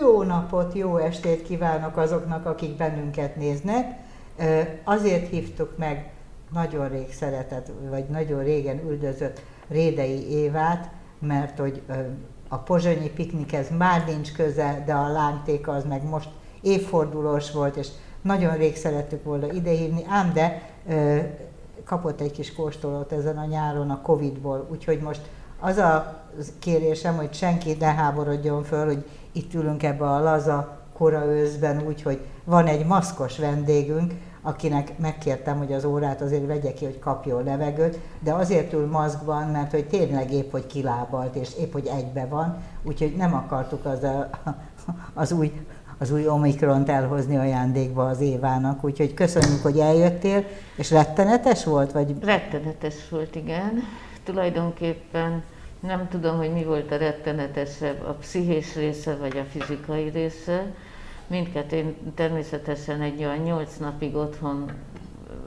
Jó napot, jó estét kívánok azoknak, akik bennünket néznek. Azért hívtuk meg nagyon rég szeretett, vagy nagyon régen üldözött Rédei Évát, mert hogy a pozsonyi piknikhez már nincs köze, de a lángtéka az meg most évfordulós volt, és nagyon rég szerettük volna idehívni, ám de kapott egy kis kóstolót ezen a nyáron a Covid-ból, úgyhogy most az a kérésem, hogy senki ne háborodjon föl, hogy itt ülünk ebbe a laza kora őszben, úgyhogy van egy maszkos vendégünk, akinek megkértem, hogy az órát azért vegye ki, hogy kapjon levegőt, de azért ül maszkban, mert hogy tényleg épp, hogy kilábalt, és épp, hogy egybe van, úgyhogy nem akartuk az, a, az új az új Omikront elhozni ajándékba az Évának, úgyhogy köszönjük, hogy eljöttél, és rettenetes volt? Vagy... Rettenetes volt, igen. Tulajdonképpen nem tudom, hogy mi volt a rettenetesebb, a pszichés része vagy a fizikai része. Mindket én természetesen egy olyan nyolc napig otthon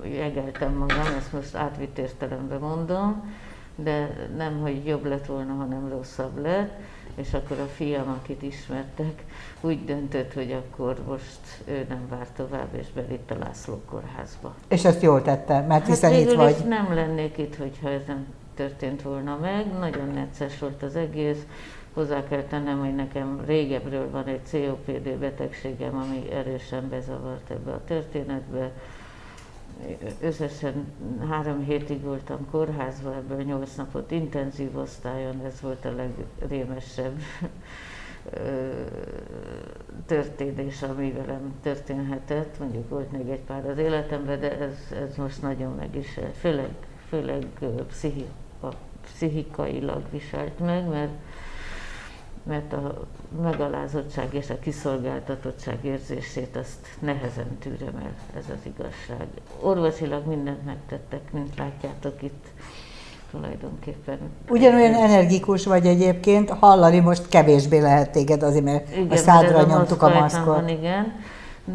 jegeltem magam, ezt most átvitt értelemben mondom, de nem, hogy jobb lett volna, hanem rosszabb lett és akkor a fiam, akit ismertek, úgy döntött, hogy akkor most ő nem vár tovább, és belitt a László kórházba. És ezt jól tette, mert hát hiszen itt vagy. nem lennék itt, hogyha ez nem történt volna meg. Nagyon necces volt az egész. Hozzá kell tennem, hogy nekem régebről van egy COPD betegségem, ami erősen bezavart ebbe a történetbe összesen három hétig voltam kórházban, ebből nyolc napot intenzív osztályon, ez volt a legrémesebb történés, ami velem történhetett. Mondjuk volt még egy pár az életemben, de ez, ez most nagyon meg is, főleg, főleg pszichi, pszichikailag viselt meg, mert mert a megalázottság és a kiszolgáltatottság érzését azt nehezen tűrem el, ez az igazság. Orvosilag mindent megtettek, mint látjátok itt tulajdonképpen. Ugyanolyan energikus vagy egyébként, hallani most kevésbé lehet téged azért, mert igen, a szádra nyomtuk a maszkot. Van, igen,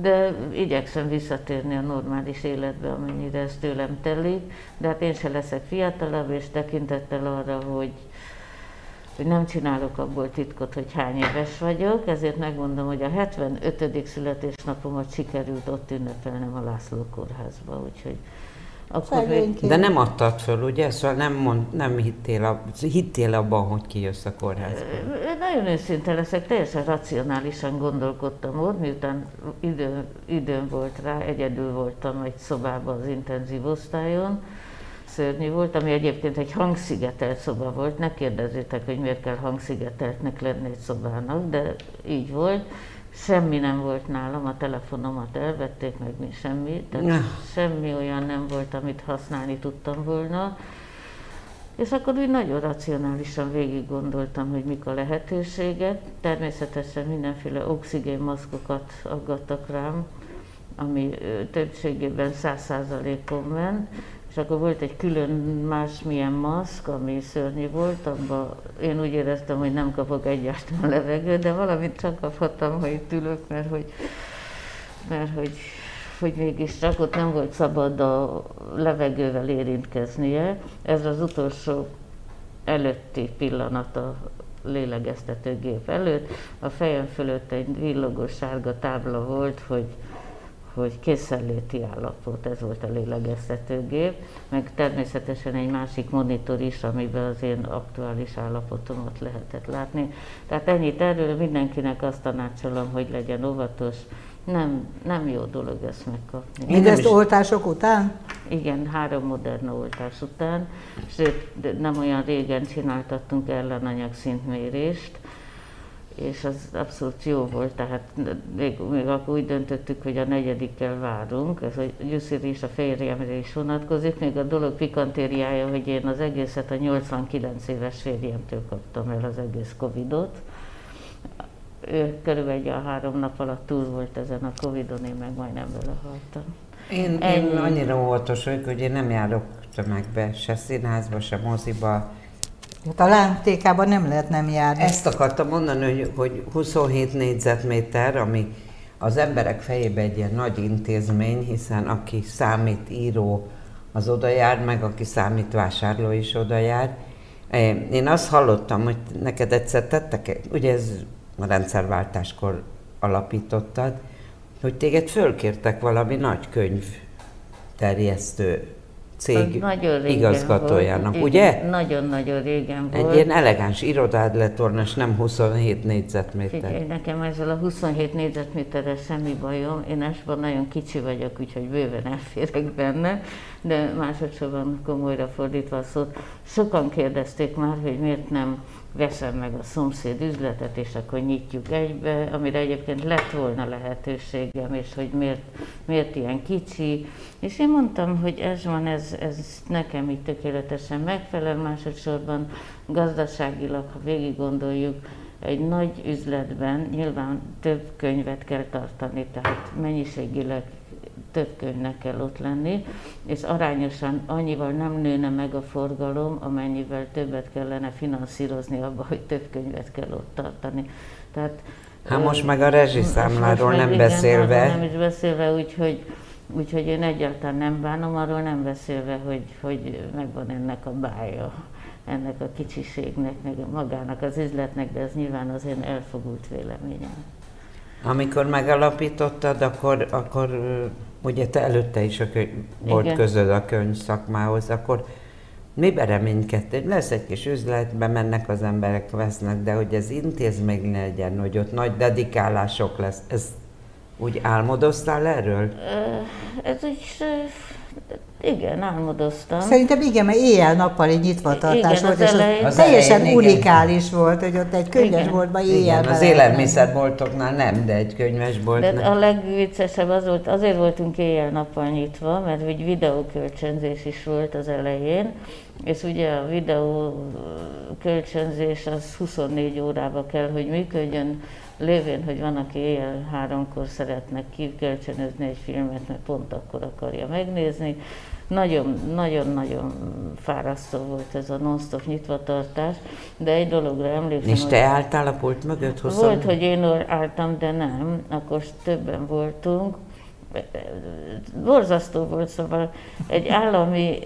de igyekszem visszatérni a normális életbe, amennyire ez tőlem telik, de hát én se leszek fiatalabb, és tekintettel arra, hogy hogy nem csinálok abból titkot, hogy hány éves vagyok, ezért megmondom, hogy a 75. születésnapomat sikerült ott ünnepelnem a László kórházba, úgyhogy akkor még... De nem adtad föl, ugye? Szóval nem, mond, nem hittél, a, hittél abban, hogy kijössz a kórházba? Nagyon őszinte leszek, teljesen racionálisan gondolkodtam ott, miután idő, időm volt rá, egyedül voltam egy szobában az intenzív osztályon, szörnyű volt, ami egyébként egy hangszigetelt szoba volt. Ne kérdezzétek, hogy miért kell hangszigeteltnek lenni egy szobának, de így volt. Semmi nem volt nálam, a telefonomat elvették, meg mi semmi. Tehát ja. semmi olyan nem volt, amit használni tudtam volna. És akkor úgy nagyon racionálisan végig gondoltam, hogy mik a lehetőségek. Természetesen mindenféle oxigénmaszkokat aggattak rám, ami többségében száz százalékon ment, és akkor volt egy külön másmilyen maszk, ami szörnyű volt, abban én úgy éreztem, hogy nem kapok egyáltalán levegőt, de valamit csak kaphattam, ha itt ülök, mert hogy, mert hogy, hogy mégis csak ott nem volt szabad a levegővel érintkeznie. Ez az utolsó előtti pillanat a lélegeztetőgép előtt. A fejem fölött egy villogos sárga tábla volt, hogy hogy készenléti állapot, ez volt a lélegeztetőgép, meg természetesen egy másik monitor is, amiben az én aktuális állapotomat lehetett látni. Tehát ennyit erről mindenkinek azt tanácsolom, hogy legyen óvatos, nem, nem jó dolog ezt megkapni. Mindezt oltások után? Igen, három moderna oltás után, sőt, nem olyan régen csináltattunk ellenanyag szintmérést, és az abszolút jó volt, tehát még, még akkor úgy döntöttük, hogy a negyedikkel várunk, ez a Gyusziri és a férjemre is vonatkozik, még a dolog pikantériája, hogy én az egészet a 89 éves férjemtől kaptam el az egész Covidot. Ő körülbelül a három nap alatt túl volt ezen a Covidon, én meg majdnem vele haltam. Én, én annyira óvatos vagyok, hogy én nem járok tömegbe, se színházba, se moziba, Hát a nem lehet nem járni. Ezt akartam mondani, hogy, hogy 27 négyzetméter, ami az emberek fejében egy ilyen nagy intézmény, hiszen aki számít író, az oda jár, meg aki számít vásárló is oda jár. Én azt hallottam, hogy neked egyszer tettek, ugye ez a rendszerváltáskor alapítottad, hogy téged fölkértek valami nagy könyv terjesztő cég nagyon igazgatójának, volt. ugye? Nagyon-nagyon régen volt. Egy ilyen elegáns irodád lett volna, és nem 27 négyzetméter. Figyelj, nekem ezzel a 27 négyzetméterrel semmi bajom. Én esben nagyon kicsi vagyok, úgyhogy bőven elférek benne, de másodszorban komolyra fordítva a szót. Sokan kérdezték már, hogy miért nem veszem meg a szomszéd üzletet, és akkor nyitjuk egybe, amire egyébként lett volna lehetőségem, és hogy miért, miért ilyen kicsi. És én mondtam, hogy ez van, ez, ez nekem így tökéletesen megfelel, másodszorban gazdaságilag, ha végig gondoljuk, egy nagy üzletben nyilván több könyvet kell tartani, tehát mennyiségileg több könyvnek kell ott lenni, és arányosan annyival nem nőne meg a forgalom, amennyivel többet kellene finanszírozni abba, hogy több könyvet kell ott tartani. Tehát, Hát most meg a rezsiszámláról nem igen, beszélve. Nem is beszélve, úgyhogy Úgyhogy én egyáltalán nem bánom, arról nem beszélve, hogy, hogy megvan ennek a bája, ennek a kicsiségnek, meg magának az üzletnek, de ez nyilván az én elfogult véleményem. Amikor megalapítottad, akkor, akkor ugye te előtte is a könyv, volt Igen. közöd a könyv szakmához, akkor miben reménykedtél? Lesz egy kis üzlet, bemennek az emberek, vesznek, de hogy ez intézmény legyen, hogy ott nagy dedikálások lesz, ez úgy álmodoztál erről? Ez úgy igen, álmodoztam. Szerintem igen, mert éjjel-nappali nyitvatartás igen, volt, és elején, az teljesen elején, unikális igen. volt, hogy ott egy könyvesboltban éjjel Igen, az élelmiszerboltoknál nem, de egy könyvesboltnál. De a legviccesebb az volt, azért voltunk éjjel-nappal nyitva, mert hogy videókölcsönzés is volt az elején, és ugye a videó kölcsönzés az 24 órába kell, hogy működjön, lévén, hogy van, aki éjjel háromkor szeretne kikölcsönözni egy filmet, mert pont akkor akarja megnézni. Nagyon-nagyon-nagyon fárasztó volt ez a non-stop nyitvatartás, de egy dologra emlékszem. És te álltál a pult mögött? 20... Volt, hogy én álltam, de nem, akkor többen voltunk. Borzasztó volt, szóval egy állami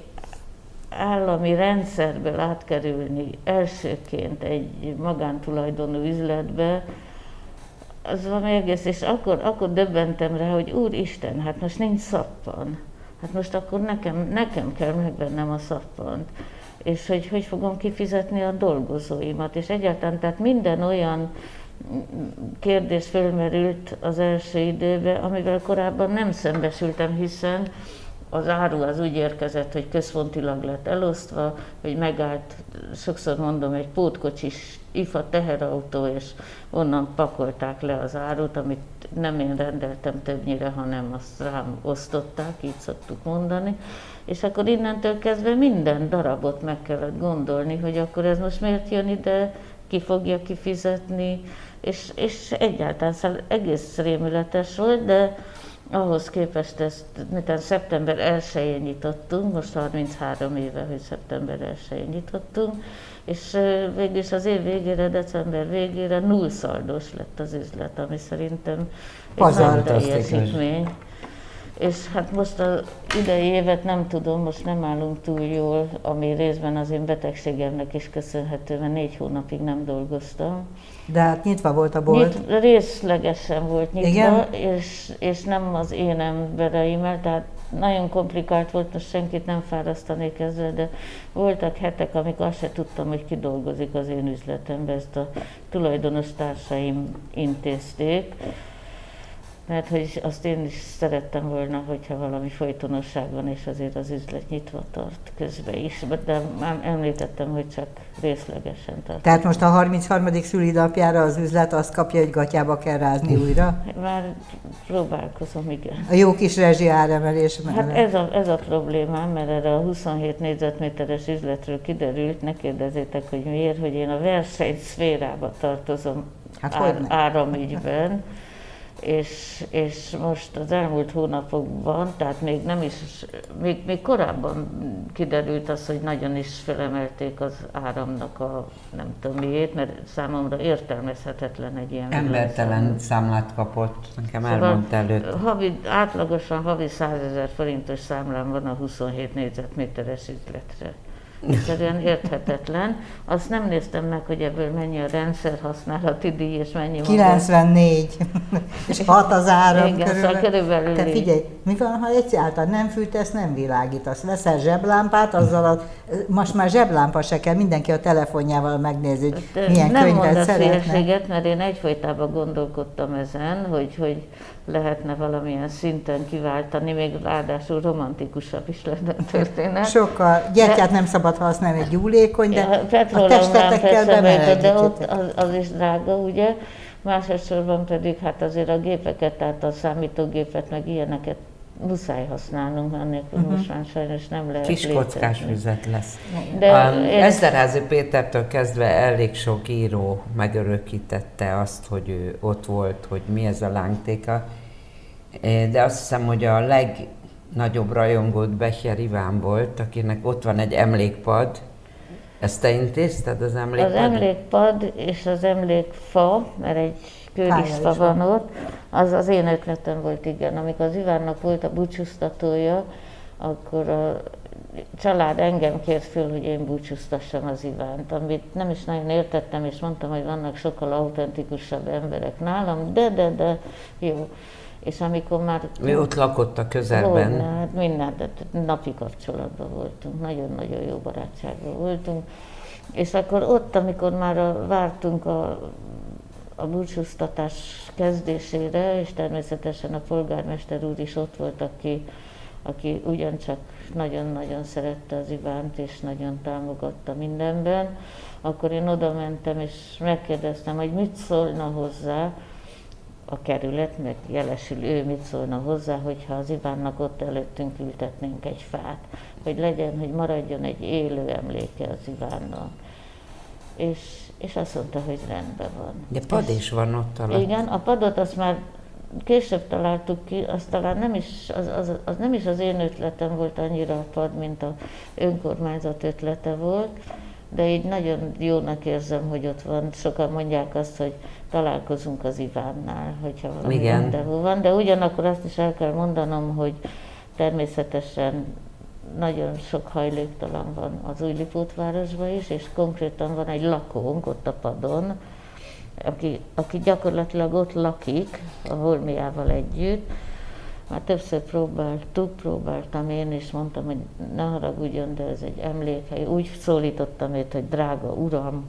állami rendszerből átkerülni elsőként egy magántulajdonú üzletbe, az valami egész, és akkor, akkor döbbentem rá, hogy Úristen, hát most nincs szappan. Hát most akkor nekem, nekem kell megvennem a szappant. És hogy hogy fogom kifizetni a dolgozóimat. És egyáltalán, tehát minden olyan kérdés fölmerült az első időben, amivel korábban nem szembesültem, hiszen az áru az úgy érkezett, hogy központilag lett elosztva, hogy megállt, sokszor mondom, egy pótkocsis IFA teherautó, és onnan pakolták le az árut, amit nem én rendeltem többnyire, hanem azt rám osztották, így szoktuk mondani. És akkor innentől kezdve minden darabot meg kellett gondolni, hogy akkor ez most miért jön ide, ki fogja kifizetni, és, és egyáltalán szóval egész rémületes volt, de ahhoz képest ezt, miután szeptember 1-én nyitottunk, most 33 éve, hogy szeptember 1-én nyitottunk, és végül is az év végére, december végére nullszaldos lett az üzlet, ami szerintem egy nagy teljesítmény. És hát most az idei évet nem tudom, most nem állunk túl jól, ami részben az én betegségemnek is köszönhető, mert négy hónapig nem dolgoztam. De hát nyitva volt a bolt. Nyit, részlegesen volt nyitva, Igen? És, és nem az én embereimmel, tehát nagyon komplikált volt, most senkit nem fárasztanék ezzel, de voltak hetek, amikor azt se tudtam, hogy ki dolgozik az én üzletemben, ezt a tulajdonos társaim intézték mert hogy azt én is szerettem volna, hogyha valami folytonosság van, és azért az üzlet nyitva tart közben is, de már említettem, hogy csak részlegesen tart. Tehát most a 33. szülinapjára az üzlet azt kapja, hogy gatyába kell rázni újra? Már próbálkozom, igen. A jó kis rezsi áremelés mellett. Hát ez a, ez a problémám, mert erre a 27 négyzetméteres üzletről kiderült, ne kérdezzétek, hogy miért, hogy én a verseny szférába tartozom hát ár, áramügyben és, és most az elmúlt hónapokban, tehát még nem is, még, még korábban kiderült az, hogy nagyon is felemelték az áramnak a nem tudom miért, mert számomra értelmezhetetlen egy ilyen Embertelen világszám. számlát kapott, nekem szóval elmondta előtt. Havi, átlagosan havi 100 ezer forintos számlám van a 27 négyzetméteres üzletre. Egyszerűen érthetetlen. Azt nem néztem meg, hogy ebből mennyi a rendszer használati díj, és mennyi 94, és 6 az áram Igen, szóval körülbelül Te figyelj, mi van, ha egyáltalán nem fűtesz, nem világítasz. Veszel zseblámpát, azzal a, most már zseblámpa se kell, mindenki a telefonjával megnézi, hogy De milyen nem könyvet szeretne. mert én egyfolytában gondolkodtam ezen, hogy, hogy lehetne valamilyen szinten kiváltani, még ráadásul romantikusabb is lenne a történet. Sokkal. Gyertyát nem szabad használni, egy gyúlékony, de a Petrólomrám testetekkel bejött, de ott az, az is drága, ugye? Másodszorban pedig hát azért a gépeket, tehát a számítógépet, meg ilyeneket muszáj használnunk, mert nélkül Mhm. most már sajnos nem lehet Kis kockás létezni. vizet lesz. De um, én- Eszterházi Pétertől kezdve elég sok író megörökítette azt, hogy ő ott volt, hogy mi ez a lángtéka. Eh, De azt hiszem, hogy a legnagyobb rajongót Becher Iván volt, akinek ott van egy emlékpad. Ezt te intézted az Az emlékpad? emlékpad és az emlékfa, mert egy is van ott, az az én ötletem volt, igen. Amikor az Ivánnak volt a búcsúztatója, akkor a család engem kért föl, hogy én búcsúztassam az Ivánt, amit nem is nagyon értettem, és mondtam, hogy vannak sokkal autentikusabb emberek nálam, de, de, de, jó. És amikor már... Ő ott lakott a közelben. Hogyne, hát minden, de napi kapcsolatban voltunk, nagyon-nagyon jó barátságban voltunk. És akkor ott, amikor már a, vártunk a, a búcsúztatás kezdésére, és természetesen a polgármester úr is ott volt, aki, aki ugyancsak nagyon-nagyon szerette az Ivánt, és nagyon támogatta mindenben, akkor én oda mentem, és megkérdeztem, hogy mit szólna hozzá, a kerület, meg jelesül ő mit szólna hozzá, hogyha az Ivánnak ott előttünk ültetnénk egy fát, hogy legyen, hogy maradjon egy élő emléke az Ivánnak. És, és azt mondta, hogy rendben van. De pad És- is van ott alatt. igen, a padot azt már később találtuk ki, az talán nem is az, az, az nem is az én ötletem volt annyira a pad, mint a önkormányzat ötlete volt, de így nagyon jónak érzem, hogy ott van. Sokan mondják azt, hogy találkozunk az Ivánnál, hogyha valami Igen. rendezvú van, de ugyanakkor azt is el kell mondanom, hogy természetesen nagyon sok hajléktalan van az Újlipótvárosban is, és konkrétan van egy lakónk ott a padon, aki, aki gyakorlatilag ott lakik, a Holmiával együtt. Már többször próbáltuk, próbáltam én, és mondtam, hogy ne haragudjon, de ez egy emlékhely. Úgy szólítottam őt, hogy drága uram,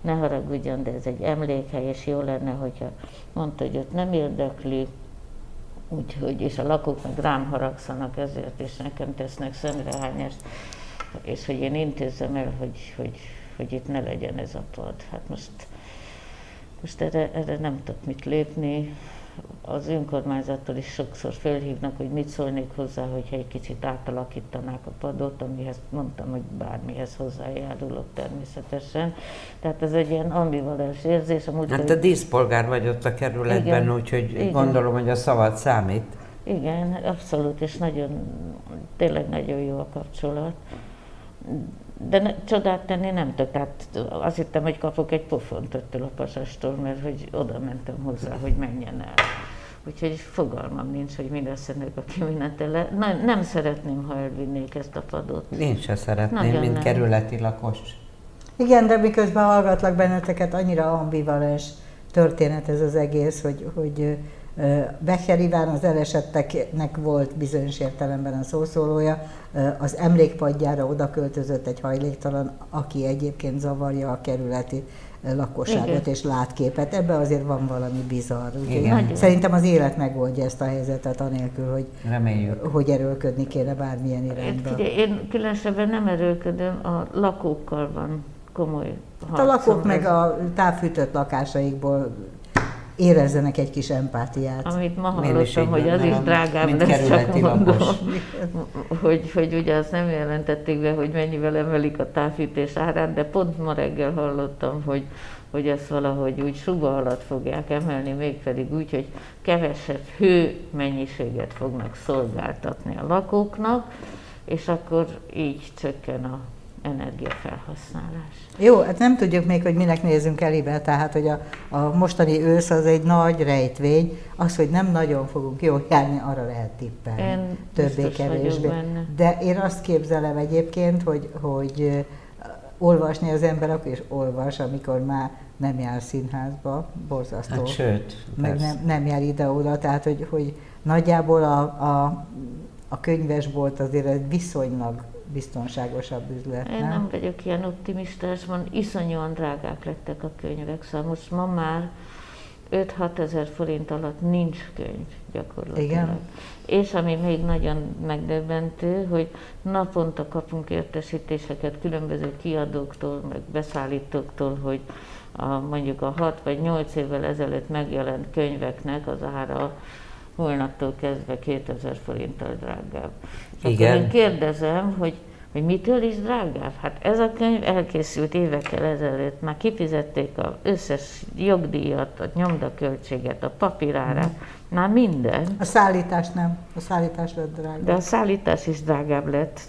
ne haragudjon, de ez egy emlékhely, és jó lenne, hogyha mondta, hogy őt nem érdekli, Úgyhogy, és a lakók meg rám haragszanak ezért, és nekem tesznek szemrehányást, és hogy én intézzem el, hogy, hogy, hogy itt ne legyen ez a pad. Hát most, most erre, erre nem tudok mit lépni. Az önkormányzattól is sokszor felhívnak, hogy mit szólnék hozzá, hogyha egy kicsit átalakítanák a padot, amihez mondtam, hogy bármihez hozzájárulok természetesen. Tehát ez egy ilyen ambivalens érzés. A Hát te díszpolgár vagy ott a kerületben, úgyhogy gondolom, hogy a szavad számít. Igen, abszolút, és nagyon, tényleg nagyon jó a kapcsolat. De ne, csodát tenni nem tudok. Tehát azt hittem, hogy kapok egy pofont ettől a pasastól, mert hogy oda mentem hozzá, hogy menjen el. Úgyhogy fogalmam nincs, hogy mi lesz ennek a kimenetele. Na, nem szeretném, ha elvinnék ezt a padot. Én se szeretném, Nagyon mint nem. kerületi lakos. Igen, de miközben hallgatlak benneteket, annyira ambivalens történet ez az egész, hogy, hogy Becher Iván az elesetteknek volt bizonyos értelemben a szószólója, az emlékpadjára oda költözött egy hajléktalan, aki egyébként zavarja a kerületi lakosságot Igen. és látképet. Ebben azért van valami bizarr. Úgyhogy Igen. Szerintem az élet megoldja ezt a helyzetet, anélkül, hogy, Reméljük. hogy erőlködni kéne bármilyen Én, irányba. figyelj, én különösebben nem erőlködöm, a lakókkal van komoly Hát a lakók harcom. meg a távfűtött lakásaikból érezzenek egy kis empátiát. Amit ma hallottam, hogy az is mint lesz, csak mondom, hogy, hogy ugye azt nem jelentették be, hogy mennyivel emelik a távfűtés árát, de pont ma reggel hallottam, hogy, hogy ezt valahogy úgy suba alatt fogják emelni, mégpedig úgy, hogy kevesebb hő mennyiséget fognak szolgáltatni a lakóknak, és akkor így csökken a energiafelhasználás. Jó, hát nem tudjuk még, hogy minek nézünk elébe, tehát hogy a, a mostani ősz az egy nagy rejtvény, az, hogy nem nagyon fogunk jól járni, arra lehet tippelni. Én Többé-kevésbé. De én azt képzelem egyébként, hogy, hogy olvasni az ember akkor is olvas, amikor már nem jár színházba, borzasztó. Hát sőt, Meg nem, nem jár ide-oda, tehát hogy, hogy nagyjából a, a, a könyvesbolt azért egy viszonylag biztonságosabb üzlet, Én nem? nem vagyok ilyen optimista, és van iszonyúan drágák lettek a könyvek, szóval most ma már 5-6 ezer forint alatt nincs könyv gyakorlatilag. Igen. És ami még nagyon megdöbbentő, hogy naponta kapunk értesítéseket különböző kiadóktól, meg beszállítóktól, hogy a, mondjuk a 6 vagy 8 évvel ezelőtt megjelent könyveknek az ára holnaptól kezdve 2000 forinttal drágább. És Igen. Akkor én kérdezem, hogy hogy mitől is drágább? Hát ez a könyv elkészült évekkel ezelőtt, már kifizették az összes jogdíjat, a nyomdaköltséget, a papírárát, már minden. A szállítás nem, a szállítás lett drága. De a szállítás is drágább lett,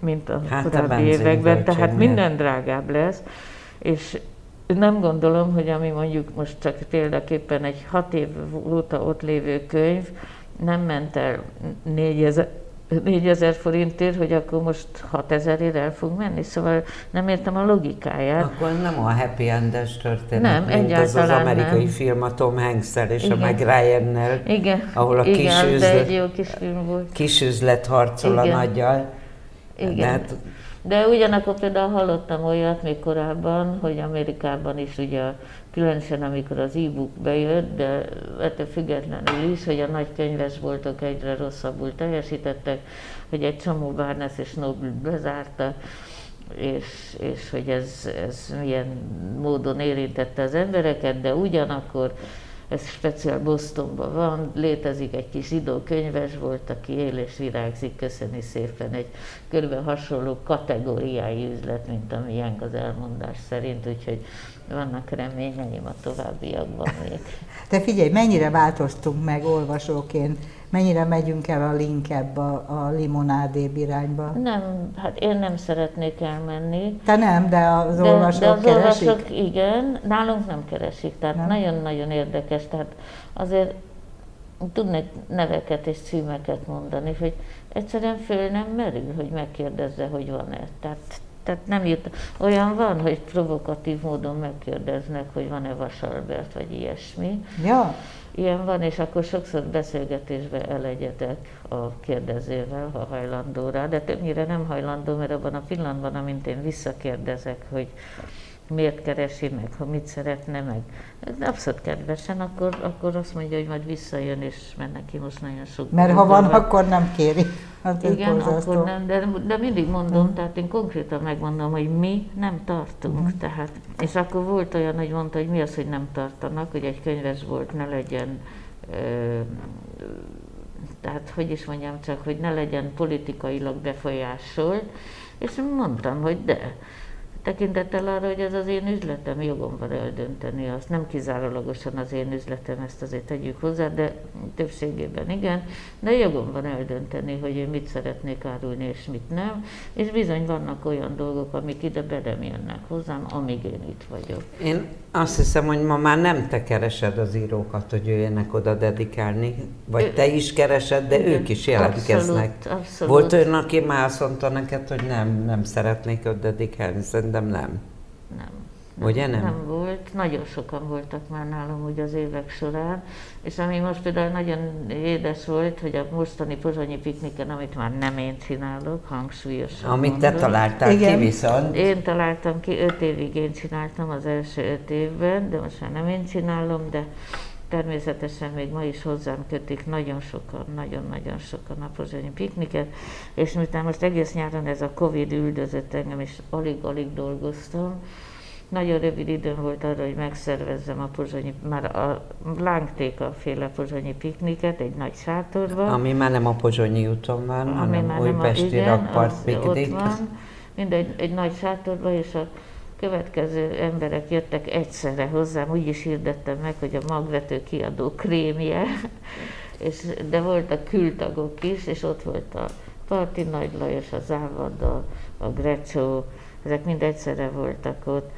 mint a Hát a korábbi benzin években, tehát minden drágább lesz, és nem gondolom, hogy ami mondjuk most csak példaképpen egy hat év óta ott lévő könyv nem ment el 4000, 4000 forintért, hogy akkor most 6000 el fog menni, szóval nem értem a logikáját. Akkor nem a happy endes történet, Nem, mint az az egyáltalán amerikai nem. film a Tom hanks és Igen. a meg Ryan-nel, Igen, ahol a kis igen de üzlet- egy jó kis film volt. kis üzlet harcol Igen. a nagyjal. Igen. De hát De ugyanakkor például hallottam olyat még korábban, hogy Amerikában is ugye, különösen amikor az e-book bejött, de ettől függetlenül is, hogy a nagy könyvesboltok egyre rosszabbul teljesítettek, hogy egy csomó Barnes és Noble bezárta, és, és hogy ez, ez milyen módon érintette az embereket, de ugyanakkor ez speciál Bostonban van, létezik egy kis zsidó könyves volt, aki él és virágzik, köszöni szépen, egy körülbelül hasonló kategóriái üzlet, mint a miénk az elmondás szerint, úgyhogy vannak reményeim a továbbiakban még. De figyelj, mennyire változtunk meg olvasóként, mennyire megyünk el a linkebb a, a limonádébb irányba. Nem, hát én nem szeretnék elmenni, Te nem, de az de, olvasók de az keresik? olvasók igen, nálunk nem keresik, tehát nagyon-nagyon érdekes, tehát azért tudnék neveket és címeket mondani, hogy egyszerűen föl nem merül, hogy megkérdezze, hogy van-e. Tehát, tehát nem jut. Olyan van, hogy provokatív módon megkérdeznek, hogy van-e Vasalbert, vagy ilyesmi. Ja, Ilyen van, és akkor sokszor beszélgetésbe elegyetek a kérdezővel, ha hajlandó rá, de többnyire nem hajlandó, mert abban a pillanatban, amint én visszakérdezek, hogy miért keresi meg, ha mit szeretne meg, abszolút kedvesen, akkor, akkor azt mondja, hogy majd visszajön, és mert neki most nagyon sok mert ha dolga van, akkor nem kéri. Hát igen, borzasztó. akkor nem, de, de mindig mondom, tehát én konkrétan megmondom, hogy mi nem tartunk. Tehát, és akkor volt olyan, hogy mondta, hogy mi az, hogy nem tartanak, hogy egy könyves volt, ne legyen, ö, tehát hogy is mondjam csak, hogy ne legyen politikailag befolyásolt, és mondtam, hogy de. Tekintettel arra, hogy ez az én üzletem, jogom van eldönteni azt. Nem kizárólagosan az én üzletem, ezt azért tegyük hozzá, de többségében igen, de jogom van eldönteni, hogy én mit szeretnék árulni és mit nem, és bizony vannak olyan dolgok, amik ide be nem jönnek hozzám, amíg én itt vagyok. én azt hiszem, hogy ma már nem te keresed az írókat, hogy jöjjenek oda dedikálni, vagy te is keresed, de Igen, ők is jelentkeznek. abszolút, abszolút. Volt olyan, aki már azt mondta neked, hogy nem, nem szeretnék ott dedikálni, szerintem nem. Nem. Ugye nem? Nem volt. Nagyon sokan voltak már nálam úgy az évek során, és ami most például nagyon édes volt, hogy a mostani pozsonyi pikniken, amit már nem én csinálok, hangsúlyosan Amit te mondom. találtál Igen. ki viszont. Én találtam ki, öt évig én csináltam az első öt évben, de most már nem én csinálom, de természetesen még ma is hozzám kötik nagyon sokan, nagyon-nagyon sokan a pozsonyi pikniket, és miután most egész nyáron ez a Covid üldözött engem, és alig-alig dolgoztam, nagyon rövid időm volt arra, hogy megszervezzem a pozsonyi, már a lángtéka féle pozsonyi pikniket egy nagy sátorban. Ami már nem a Pozsonyi úton van, Ami hanem már nem a- Újpesti rakpart piknik. Ott van, mindegy, egy nagy sátorba, és a következő emberek jöttek egyszerre hozzám, úgy is hirdettem meg, hogy a magvető kiadó krémje, és, de voltak kültagok is, és ott volt a Parti Nagy Lajos, a Závad, a, Grecsó, ezek mind egyszerre voltak ott,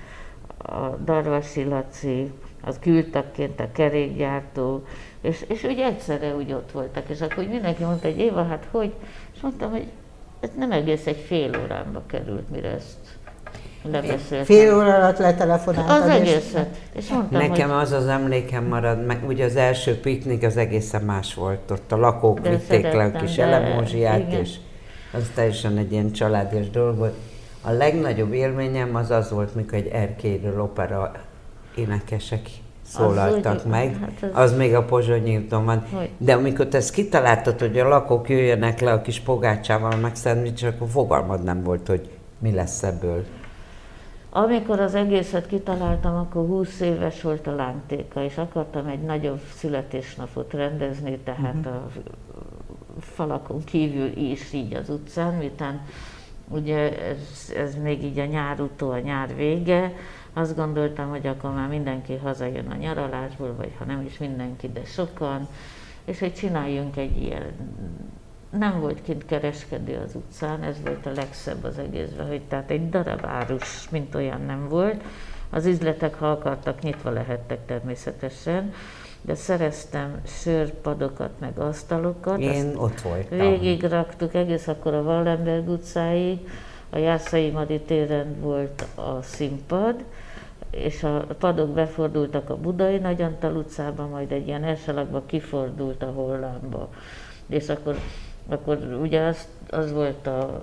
a Darvasi Laci, az küldtakként a kerékgyártó, és, és úgy egyszerre úgy ott voltak, és akkor mindenki mondta, hogy Éva, hát hogy? És mondtam, hogy ez nem egész egy fél órámba került, mire ezt lebeszéltem. Fél óra alatt letelefonáltad. Az és- egészet. És mondtam, Nekem hogy az az emlékem marad, meg ugye az első piknik az egészen más volt. Ott a lakók De vitték le a kis de elemózsiát, igen. és az teljesen egy ilyen családias dolog volt. A legnagyobb élményem az az volt, mikor egy erkélyről opera énekesek szólaltak úgy- meg, hát az- az még a Pozsonyi úton van. Hogy? De amikor te ezt kitaláltad, hogy a lakók jöjjenek le a kis pogácsával, meg szendvics, akkor fogalmad nem volt, hogy mi lesz ebből. Amikor az egészet kitaláltam, akkor 20 éves volt a lántéka, és akartam egy nagyobb születésnapot rendezni, tehát a falakon kívül is így az utcán, miután ugye ez, ez még így a nyár utó, a nyár vége, azt gondoltam, hogy akkor már mindenki hazajön a nyaralásból, vagy ha nem is mindenki, de sokan, és hogy csináljunk egy ilyen nem volt kint kereskedő az utcán, ez volt a legszebb az egészben, hogy tehát egy darab árus, mint olyan nem volt. Az üzletek, ha akartak, nyitva lehettek természetesen, de szereztem sörpadokat, meg asztalokat. Én ott voltam. Végig raktuk egész akkor a Wallenberg utcáig, a Jászai Madi téren volt a színpad, és a padok befordultak a Budai Nagyantal utcába, majd egy ilyen elsalakba kifordult a Hollámba. És akkor, akkor ugye az, az volt a,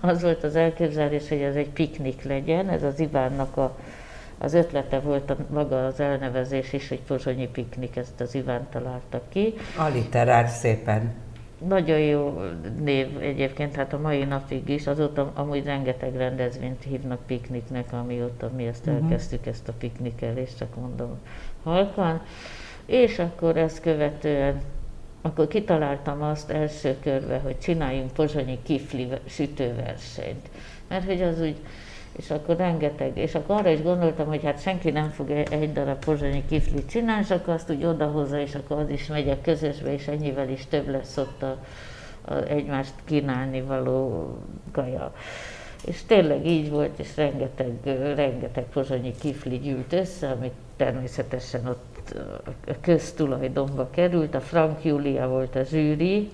az volt az elképzelés, hogy ez egy piknik legyen, ez az Ivánnak a, az ötlete volt a, maga az elnevezés is, hogy pozsonyi piknik, ezt az Iván találta ki. Aliterár szépen. Nagyon jó név egyébként, hát a mai napig is, azóta amúgy rengeteg rendezvényt hívnak pikniknek, amióta mi ezt elkezdtük, ezt a piknikelést, csak mondom halkan. És akkor ezt követően, akkor kitaláltam azt első körbe, hogy csináljunk pozsonyi kifli sütőversenyt. Mert hogy az úgy, és akkor rengeteg, és akkor arra is gondoltam, hogy hát senki nem fog e- egy darab pozsonyi kiflit csinálni, és akkor azt úgy odahozza, és akkor az is megy a közösbe, és ennyivel is több lesz ott a, a egymást kínálni való gaja. És tényleg így volt, és rengeteg, rengeteg pozsonyi kifli gyűlt össze, amit természetesen ott a köztulajdonba került. A Frank Júlia volt a zsűri,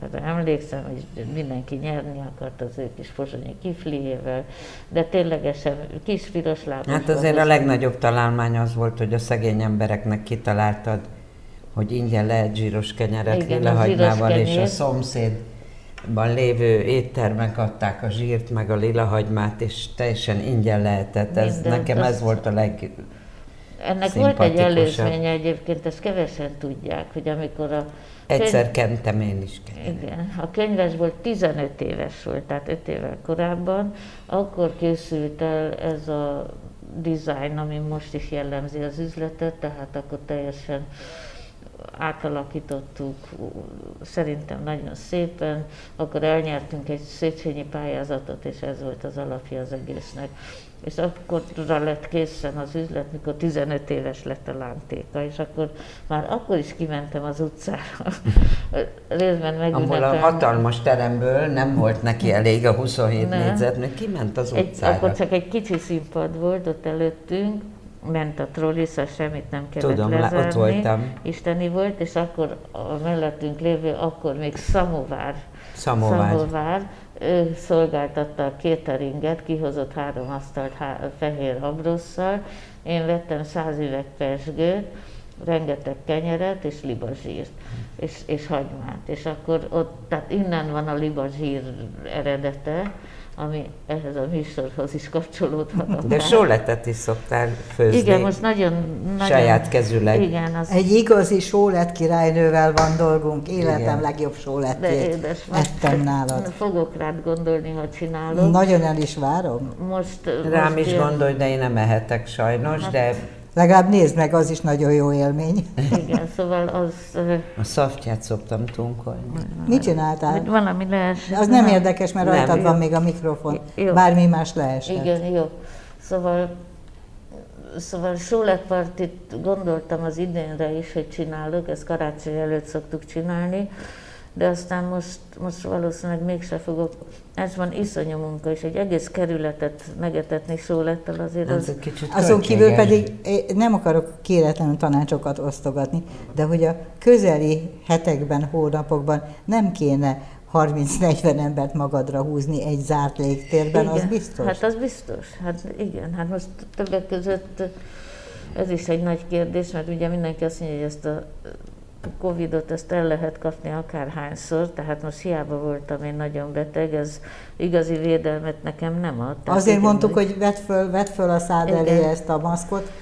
mert emlékszem, hogy mindenki nyerni akart az ő kis pozsonyi kifliével, de ténylegesen kis piros lábas Hát azért a legnagyobb találmány az volt, hogy a szegény embereknek kitaláltad, hogy ingyen lehet zsíros kenyeret Igen, a lilahagymával, zsíros és a kenyér. szomszédban lévő éttermek adták a zsírt, meg a lilahagymát, és teljesen ingyen lehetett. Ez, Mindent, nekem ez volt a leg... Ennek volt egy előzménye egyébként, ezt kevesen tudják, hogy amikor a Egyszer kentem én is kenyeret. Igen, a könyvesból 15 éves volt, tehát 5 évvel korábban, akkor készült el ez a design, ami most is jellemzi az üzletet, tehát akkor teljesen átalakítottuk, szerintem nagyon szépen, akkor elnyertünk egy Széchenyi pályázatot, és ez volt az alapja az egésznek. És akkorra lett készen az üzlet, mikor 15 éves lett a lántéka, és akkor már akkor is kimentem az utcára. Részben Ahol a megünnepelni. hatalmas teremből nem volt neki elég a 27 Nem. négyzetméter, kiment az Egy, utcára. akkor csak egy kicsi színpad volt ott előttünk, ment a trolliszal, semmit nem kellett Tudom, lá- ott lezárni. voltam. Isteni volt, és akkor a mellettünk lévő, akkor még szamovár, Szamovár. szamovár ő szolgáltatta a cateringet, kihozott három asztalt há- fehér abrosszal, én vettem száz üveg pesgőt, rengeteg kenyeret és libazsírt, és, és hagymát. És akkor ott, tehát innen van a libazsír eredete, ami ehhez a műsorhoz is kapcsolódhat. De sóletet is szoktál főzni. Igen, most nagyon, nagyon... Saját kezüleg. Igen, az Egy igazi sólett királynővel van dolgunk, életem Igen. legjobb de sólettjét édes. ettem nálad. Fogok rád gondolni, ha csinálom. Nagyon el is várom. Most, Rám most is jön- gondolj, de én nem ehetek sajnos, Hát- de Legalább nézd meg, az is nagyon jó élmény. Igen, szóval az, a szaftját szoktam tunkolni. Mit csináltál? hogy valami lehessen. Az nem érdekes, mert Nem, rajtad jó. van még a mikrofon. Jó. Bármi más lehessen. Igen, jó. Szóval, szóval sóletpartit gondoltam az idénre is, hogy csinálok, ezt karácsony előtt szoktuk csinálni, de aztán most, most valószínűleg mégse fogok. Ez van iszonyú munka, és egy egész kerületet megetetni sólettel azért Ez az... egy kicsit Azon kívül pedig nem akarok kéretlenül tanácsokat osztogatni, de hogy a közeli hetekben, hónapokban nem kéne 30-40 embert magadra húzni egy zárt légtérben, az biztos. Hát az biztos. Hát igen, hát most többek között ez is egy nagy kérdés, mert ugye mindenki azt mondja, hogy ezt a Covidot ezt el lehet kapni akárhányszor, tehát most hiába voltam én nagyon beteg, ez igazi védelmet nekem nem ad. Tehát Azért igen, mondtuk, hogy vedd föl, vedd föl a szád Igen. elé ezt a maszkot.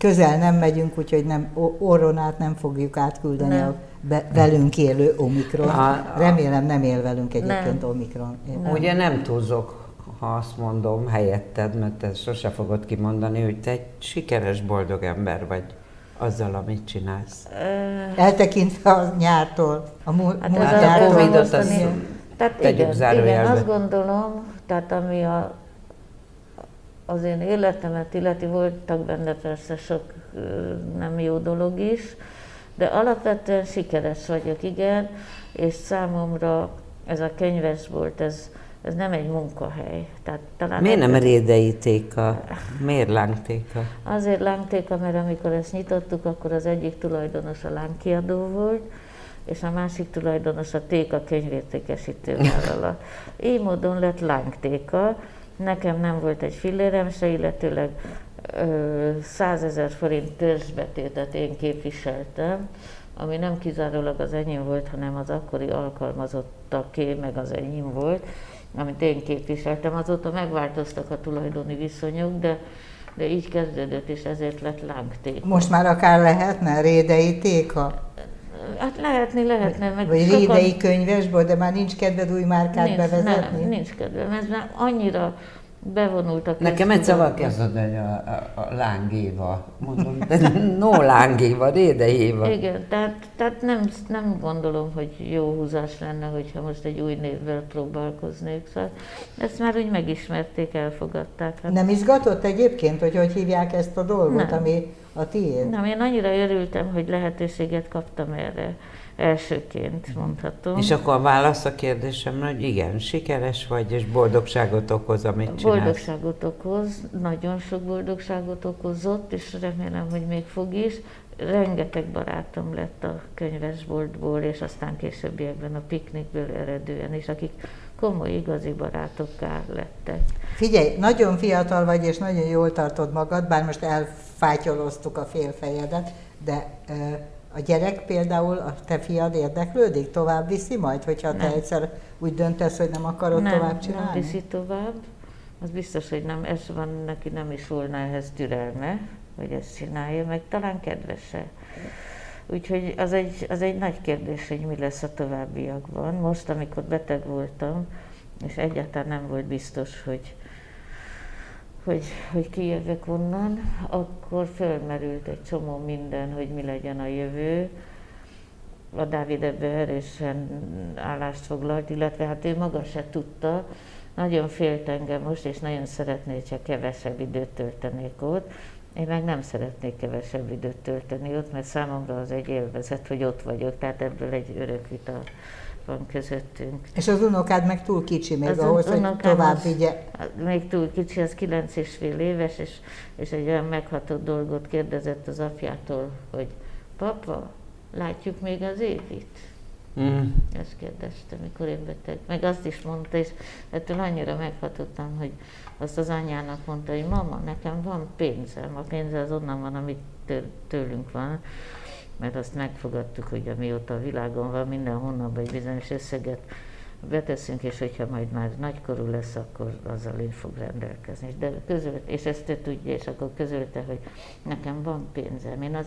Közel nem megyünk, úgyhogy nem, orron át nem fogjuk átküldeni Nem. a be, velünk élő Omikron. A- Remélem nem él velünk egyébként Nem. Omikron. Nem. Ugye nem túlzok, ha azt mondom helyetted, mert te sose fogod kimondani, hogy te egy sikeres, boldog ember vagy azzal, amit csinálsz. Eltekintve a nyártól, a múlt Hát múlt ez a nyártól. Azt tehát tegyük igen, igen, azt gondolom, tehát ami a, az én életemet illeti, voltak benne persze sok nem jó dolog is, de alapvetően sikeres vagyok, igen, és számomra ez a könyvesbolt, ez, ez nem egy munkahely. Tehát talán Miért nem ebben- rédei téka? Miért lángtéka? Azért lángtéka, mert amikor ezt nyitottuk, akkor az egyik tulajdonos a lángkiadó volt, és a másik tulajdonos a Téka könyvértékesítő vállalat. Így módon lett lángtéka. Nekem nem volt egy fillérem se, illetőleg 100 ezer forint törzsbetétet én képviseltem, ami nem kizárólag az enyém volt, hanem az akkori alkalmazottaké, meg az enyém volt, amit én képviseltem. Azóta megváltoztak a tulajdoni viszonyok, de, de így kezdődött, és ezért lett lángtéka. Most már akár lehetne rédei téka, Hát lehetni, lehetne, meg vagy sokan- rédei könyvesból, de már nincs kedved új márkát nincs, bevezetni? Nem, nincs kedvem, ez már annyira bevonult a Nekem egy szóval köztudatba. kezded, hogy a, a, a lángéva. Mondom, de no lángéva, rédejéva. Igen, tehát, tehát nem, nem gondolom, hogy jó húzás lenne, hogyha most egy új névvel próbálkoznék. Szóval ezt már úgy megismerték, elfogadták. Hát Nem izgatott egyébként, hogy hogy hívják ezt a dolgot, Nem. ami a tiéd? Nem, én annyira örültem, hogy lehetőséget kaptam erre elsőként, mondhatom. És akkor a válasz a kérdésemre, hogy igen, sikeres vagy, és boldogságot okoz, amit csinálsz. Boldogságot okoz, nagyon sok boldogságot okozott, és remélem, hogy még fog is. Rengeteg barátom lett a könyvesboltból, és aztán későbbiekben a piknikből eredően is, akik komoly, igazi barátokká lettek. Figyelj, nagyon fiatal vagy, és nagyon jól tartod magad, bár most elfátyoloztuk a félfejedet, de a gyerek például, a te fiad érdeklődik, tovább viszi majd, hogyha te Nem. egyszer úgy döntesz, hogy nem akarod nem, tovább nem csinálni? viszi tovább. Az biztos, hogy nem, ez van, neki nem is volna ehhez türelme, hogy ezt csinálja, meg talán kedvese. Úgyhogy az egy, az egy nagy kérdés, hogy mi lesz a továbbiakban. Most, amikor beteg voltam, és egyáltalán nem volt biztos, hogy, hogy, hogy kijövök onnan, akkor fölmerült egy csomó minden, hogy mi legyen a jövő. A Dávid ebbe erősen állást foglalt, illetve hát ő maga se tudta. Nagyon félt engem most, és nagyon szeretné, csak kevesebb időt töltenék ott. Én meg nem szeretnék kevesebb időt tölteni ott, mert számomra az egy élvezet, hogy ott vagyok, tehát ebből egy örök vita van közöttünk. És az unokád meg túl kicsi még Az ahhoz, hogy tovább az- vigye. Még túl kicsi, az kilenc és fél éves, és, és egy olyan megható dolgot kérdezett az apjától, hogy papa, látjuk még az évit? Mm. Ezt kérdezte, mikor én beteg. Meg azt is mondta, és ettől annyira meghatottam, hogy azt az anyjának mondta, hogy mama, nekem van pénzem. A pénze az onnan van, amit től- tőlünk van, mert azt megfogadtuk, hogy amióta a világon van, minden hónapban egy bizonyos összeget beteszünk, és hogyha majd már nagykorú lesz, akkor azzal ő fog rendelkezni. De közölt, és ezt ő tudja, és akkor közölte, hogy nekem van pénzem. Én az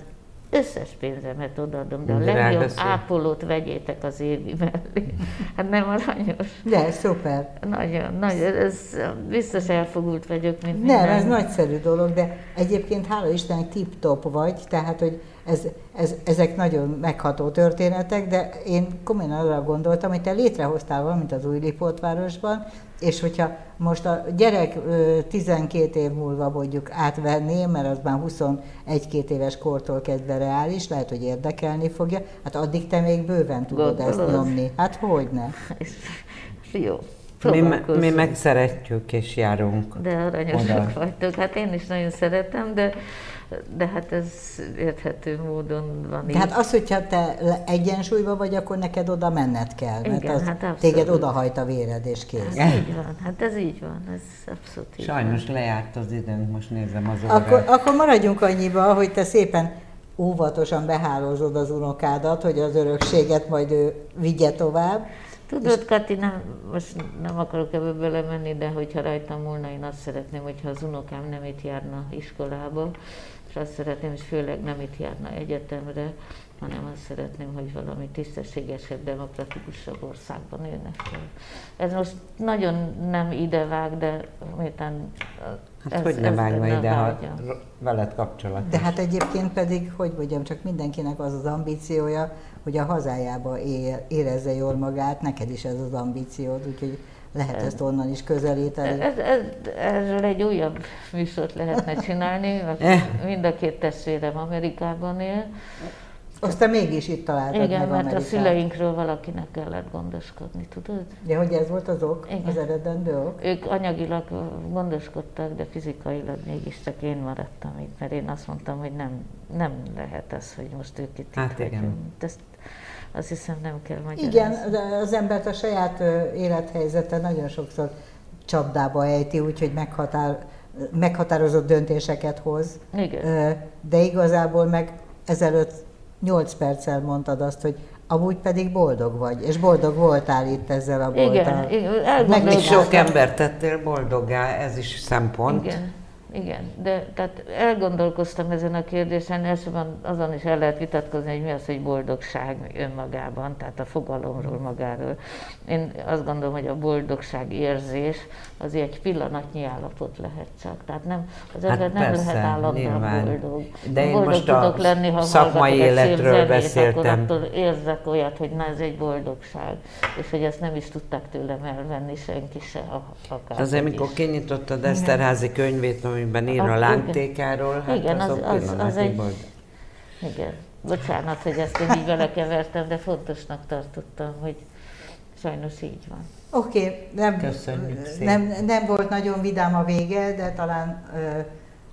összes pénzemet odaadom, de a legjobb szép. ápolót vegyétek az évi mellé. Hát nem aranyos. De, szuper. Nagyon, nagyon, ez biztos elfogult vagyok, mint Nem, minden. ez nagyszerű dolog, de egyébként hála Istennek tip-top vagy, tehát hogy ez, ez, ezek nagyon megható történetek, de én komolyan arra gondoltam, hogy te létrehoztál valamit az új Lipótvárosban, És hogyha most a gyerek ö, 12 év múlva mondjuk átvenné, mert az már 21-2 éves kortól kezdve reális, lehet, hogy érdekelni fogja, hát addig te még bőven tudod ezt Gondolod? nyomni. Hát hogyne. Jó, Mi, mi meg szeretjük és járunk. De aranyosak Oda. vagytok. Hát én is nagyon szeretem, de, de hát ez érthető módon van De így. hát az, hogyha te egyensúlyban vagy, akkor neked oda menned kell, mert Igen, az hát abszolút. téged odahajt a véred, és kész. Ez így van, hát ez így van, ez abszolút így Sajnos lejárt az időnk, most nézem az Akkor, órát. akkor maradjunk annyiba, hogy te szépen óvatosan behálózod az unokádat, hogy az örökséget majd ő vigye tovább. Tudod, Kati, nem, most nem akarok ebbe belemenni, de hogyha rajtam múlna, én azt szeretném, hogyha az unokám nem itt járna iskolába, és azt szeretném, és főleg nem itt járna egyetemre, hanem azt szeretném, hogy valami tisztességesebb, demokratikusabb országban élnek fel. Ez most nagyon nem idevág, de miután Hát ez- hogy ne vágna nem ide, ha veled kapcsolat. De hát egyébként pedig, hogy mondjam, csak mindenkinek az az ambíciója, hogy a hazájába érezze jól magát, neked is ez az ambíciód, úgyhogy lehet ezt onnan is közelíteni. Ez, ez, erről egy újabb műsort lehetne csinálni, Eh. mind a két testvérem Amerikában él. Aztán mégis itt találtad Igen, meg mert a szüleinkről valakinek kellett gondoskodni, tudod? De hogy ez volt az ok, Igen. az eredendő ok? Ők anyagilag gondoskodtak, de fizikailag mégiscsak én maradtam itt, mert én azt mondtam, hogy nem, nem lehet ez, hogy most ők itt, Hát itt igen. hagyom. Ezt azt hiszem nem kell magyarázni. Igen, de az embert a saját élethelyzete nagyon sokszor csapdába ejti, úgyhogy meghatár, meghatározott döntéseket hoz. Igen. De igazából meg ezelőtt 8 perccel mondtad azt, hogy amúgy pedig boldog vagy, és boldog voltál itt ezzel a bolttal. Igen, igen, Még elgondolkoztam. sok embert tettél boldoggá, ez is szempont. Igen, igen, de tehát elgondolkoztam ezen a kérdésen, elsőben azon is el lehet vitatkozni, hogy mi az, hogy boldogság önmagában, tehát a fogalomról magáról. Én azt gondolom, hogy a boldogság érzés az egy pillanatnyi állapot lehet csak. Tehát nem, az Hát ember nem persze, lehet állandóan boldog. De én boldog most a tudok lenni, ha szakmai életről zenét, beszéltem. Akkor attól érzek olyat, hogy na ez egy boldogság, és hogy ezt nem is tudták tőlem elvenni senki se. a- Akár Azért, amikor kinyitottad Eszterházi könyvét, amiben ír a Ah, lángtékáról, hát Igen, az- azok az- az pillanatnyi egy-. Igen. Bocsánat, hogy ezt én így belekevertem, de fontosnak tartottam, hogy sajnos így van. Oké, okay, nem, nem, nem volt nagyon vidám a vége, de talán ö,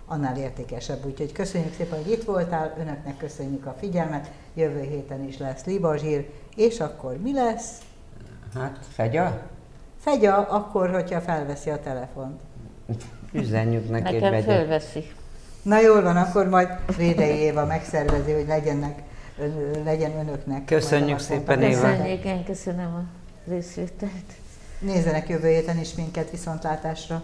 annál értékesebb. Úgyhogy köszönjük szépen, hogy itt voltál, önöknek köszönjük a figyelmet, jövő héten is lesz libazsír, és akkor mi lesz? Hát, fegya? Fegya akkor, hogyha felveszi a telefont. Üzenjük neki, hogy Nekem vegye. fölveszi. Na jól van, akkor majd Rédei Éva megszervezi, hogy legyenek, legyen önöknek. Köszönjük szépen. Éva. Köszönjük, én köszönöm a részvételt. Nézzenek jövő héten is minket viszontlátásra.